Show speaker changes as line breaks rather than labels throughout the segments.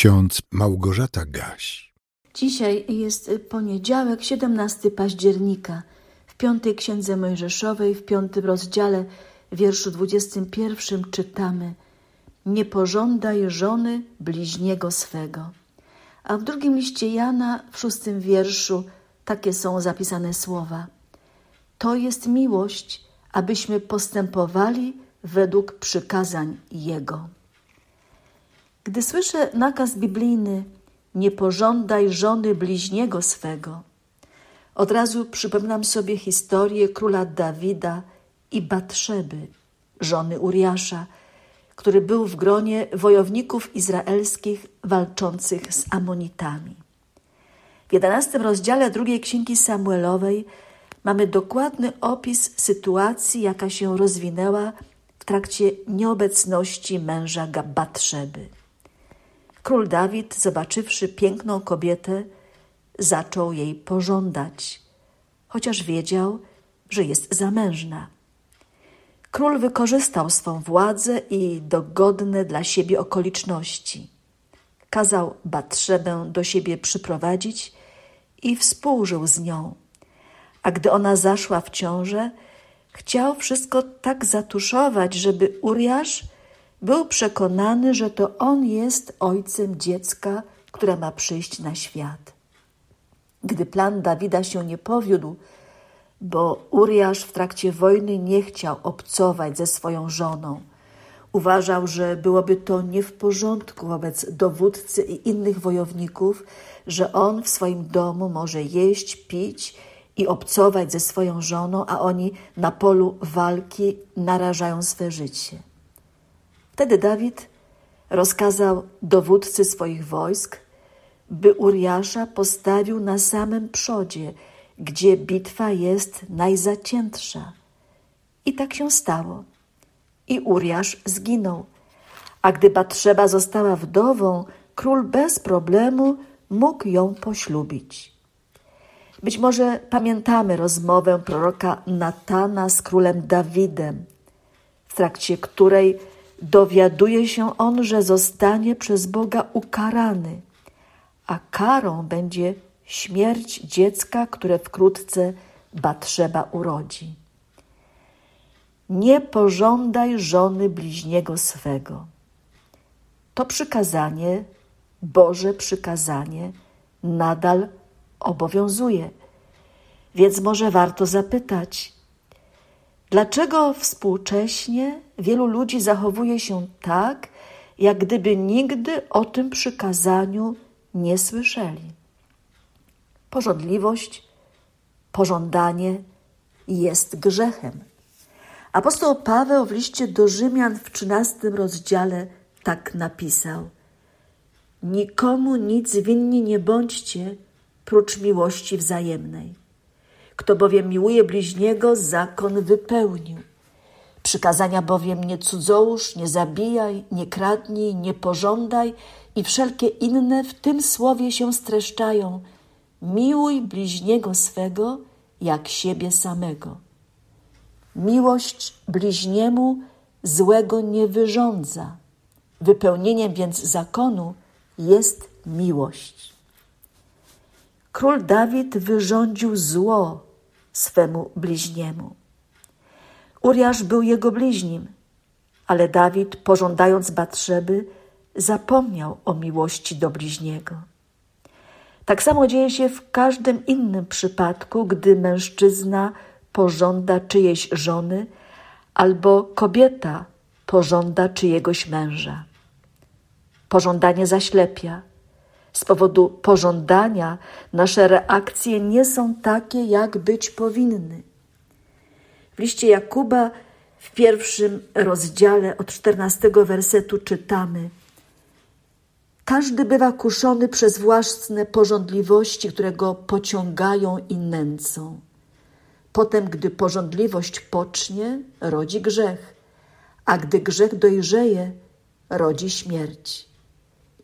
ksiądz Małgorzata Gaś.
Dzisiaj jest poniedziałek, 17 października. W piątej księdze Mojżeszowej, w piątym rozdziale, wierszu 21 czytamy: Nie pożądaj żony bliźniego swego. A w drugim liście Jana, w szóstym wierszu, takie są zapisane słowa: To jest miłość, abyśmy postępowali według przykazań Jego. Gdy słyszę nakaz biblijny, nie pożądaj żony bliźniego swego, od razu przypominam sobie historię króla Dawida i Batrzeby, żony Uriasza, który był w gronie wojowników izraelskich walczących z Amonitami. W jedenastym rozdziale drugiej księgi Samuelowej mamy dokładny opis sytuacji, jaka się rozwinęła w trakcie nieobecności męża Batrzeby. Król Dawid, zobaczywszy piękną kobietę, zaczął jej pożądać, chociaż wiedział, że jest zamężna. Król wykorzystał swą władzę i dogodne dla siebie okoliczności. Kazał Batrzebę do siebie przyprowadzić i współżył z nią. A gdy ona zaszła w ciążę, chciał wszystko tak zatuszować, żeby Uriasz był przekonany, że to on jest ojcem dziecka, które ma przyjść na świat. Gdy plan Dawida się nie powiódł, bo Uriasz w trakcie wojny nie chciał obcować ze swoją żoną, uważał, że byłoby to nie w porządku wobec dowódcy i innych wojowników, że on w swoim domu może jeść, pić i obcować ze swoją żoną, a oni na polu walki narażają swe życie. Wtedy Dawid rozkazał dowódcy swoich wojsk, by Uriasza postawił na samym przodzie, gdzie bitwa jest najzaciętsza. I tak się stało. I Uriasz zginął. A gdy Batrzeba została wdową, król bez problemu mógł ją poślubić. Być może pamiętamy rozmowę proroka Natana z królem Dawidem, w trakcie której dowiaduje się on, że zostanie przez Boga ukarany, a karą będzie śmierć dziecka, które wkrótce Batrzeba urodzi. Nie pożądaj żony bliźniego swego. To przykazanie, Boże przykazanie, nadal obowiązuje. Więc może warto zapytać, dlaczego współcześnie wielu ludzi zachowuje się tak, jak gdyby nigdy o tym przykazaniu nie słyszeli. Pożądliwość, pożądanie jest grzechem. Apostoł Paweł w liście do Rzymian w trzynastym rozdziale tak napisał: Nikomu nic winni nie bądźcie, prócz miłości wzajemnej. Kto bowiem miłuje bliźniego, zakon wypełnił. Przykazania bowiem nie cudzołóż, nie zabijaj, nie kradnij, nie pożądaj i wszelkie inne w tym słowie się streszczają. Miłuj bliźniego swego jak siebie samego. Miłość bliźniemu złego nie wyrządza. Wypełnieniem więc zakonu jest miłość. Król Dawid wyrządził zło swemu bliźniemu. Uriasz był jego bliźnim, ale Dawid, pożądając Batrzeby, zapomniał o miłości do bliźniego. Tak samo dzieje się w każdym innym przypadku, gdy mężczyzna pożąda czyjejś żony albo kobieta pożąda czyjegoś męża. Pożądanie zaślepia. Z powodu pożądania nasze reakcje nie są takie, jak być powinny. W liście Jakuba w pierwszym rozdziale od czternastego wersetu czytamy: Każdy bywa kuszony przez własne porządliwości, które go pociągają i nęcą. Potem, gdy porządliwość pocznie, rodzi grzech, a gdy grzech dojrzeje, rodzi śmierć.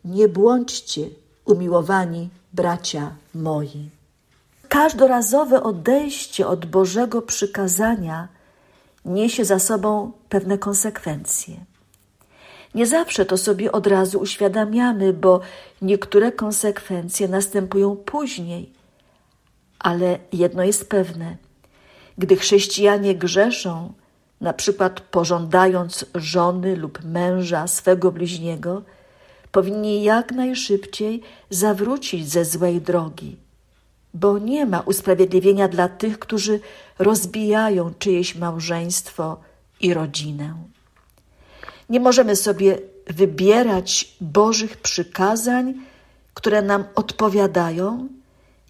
Nie błądźcie, umiłowani bracia moi. Każdorazowe odejście od Bożego przykazania niesie za sobą pewne konsekwencje. Nie zawsze to sobie od razu uświadamiamy, bo niektóre konsekwencje następują później. Ale jedno jest pewne: gdy chrześcijanie grzeszą, na przykład pożądając żony lub męża swego bliźniego, powinni jak najszybciej zawrócić ze złej drogi, bo nie ma usprawiedliwienia dla tych, którzy rozbijają czyjeś małżeństwo i rodzinę. Nie możemy sobie wybierać Bożych przykazań, które nam odpowiadają,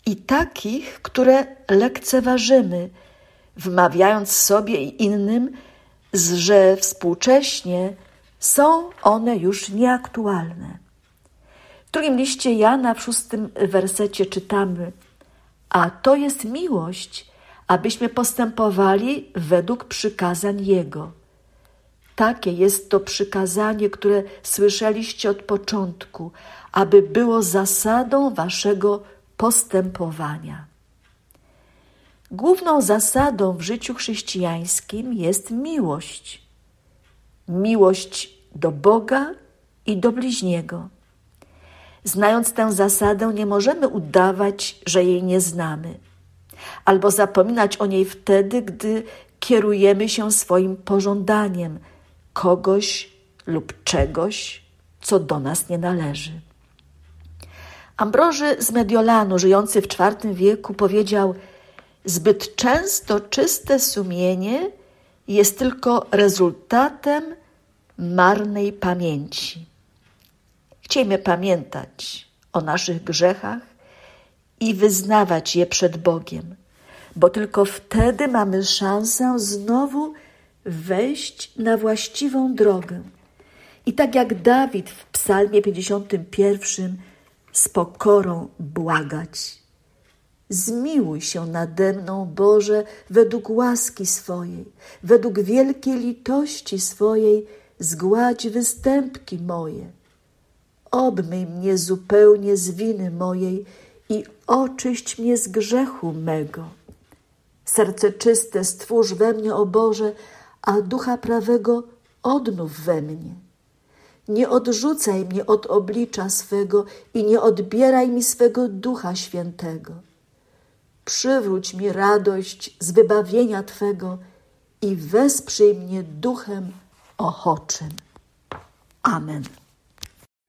i takich, które lekceważymy, wmawiając sobie i innym, że współcześnie są one już nieaktualne. W drugim liście Jana w szóstym wersecie czytamy: A to jest miłość, abyśmy postępowali według przykazań Jego. Takie jest to przykazanie, które słyszeliście od początku, aby było zasadą waszego postępowania. Główną zasadą w życiu chrześcijańskim jest miłość. Miłość do Boga i do bliźniego. Znając tę zasadę, nie możemy udawać, że jej nie znamy, albo zapominać o niej wtedy, gdy kierujemy się swoim pożądaniem kogoś lub czegoś, co do nas nie należy. Ambroży z Mediolanu, żyjący w IV wieku, powiedział: Zbyt często czyste sumienie jest tylko rezultatem marnej pamięci. Chciejmy pamiętać o naszych grzechach i wyznawać je przed Bogiem, bo tylko wtedy mamy szansę znowu wejść na właściwą drogę. I tak jak Dawid w Psalmie 51 z pokorą błagać. Zmiłuj się nade mną, Boże, według łaski swojej, według wielkiej litości swojej, zgładź występki moje. Obmyj mnie zupełnie z winy mojej i oczyść mnie z grzechu mego. Serce czyste stwórz we mnie, o Boże, a ducha prawego odnów we mnie. Nie odrzucaj mnie od oblicza swego i nie odbieraj mi swego ducha świętego. Przywróć mi radość z wybawienia Twego i wesprzyj mnie duchem ochoczym. Amen.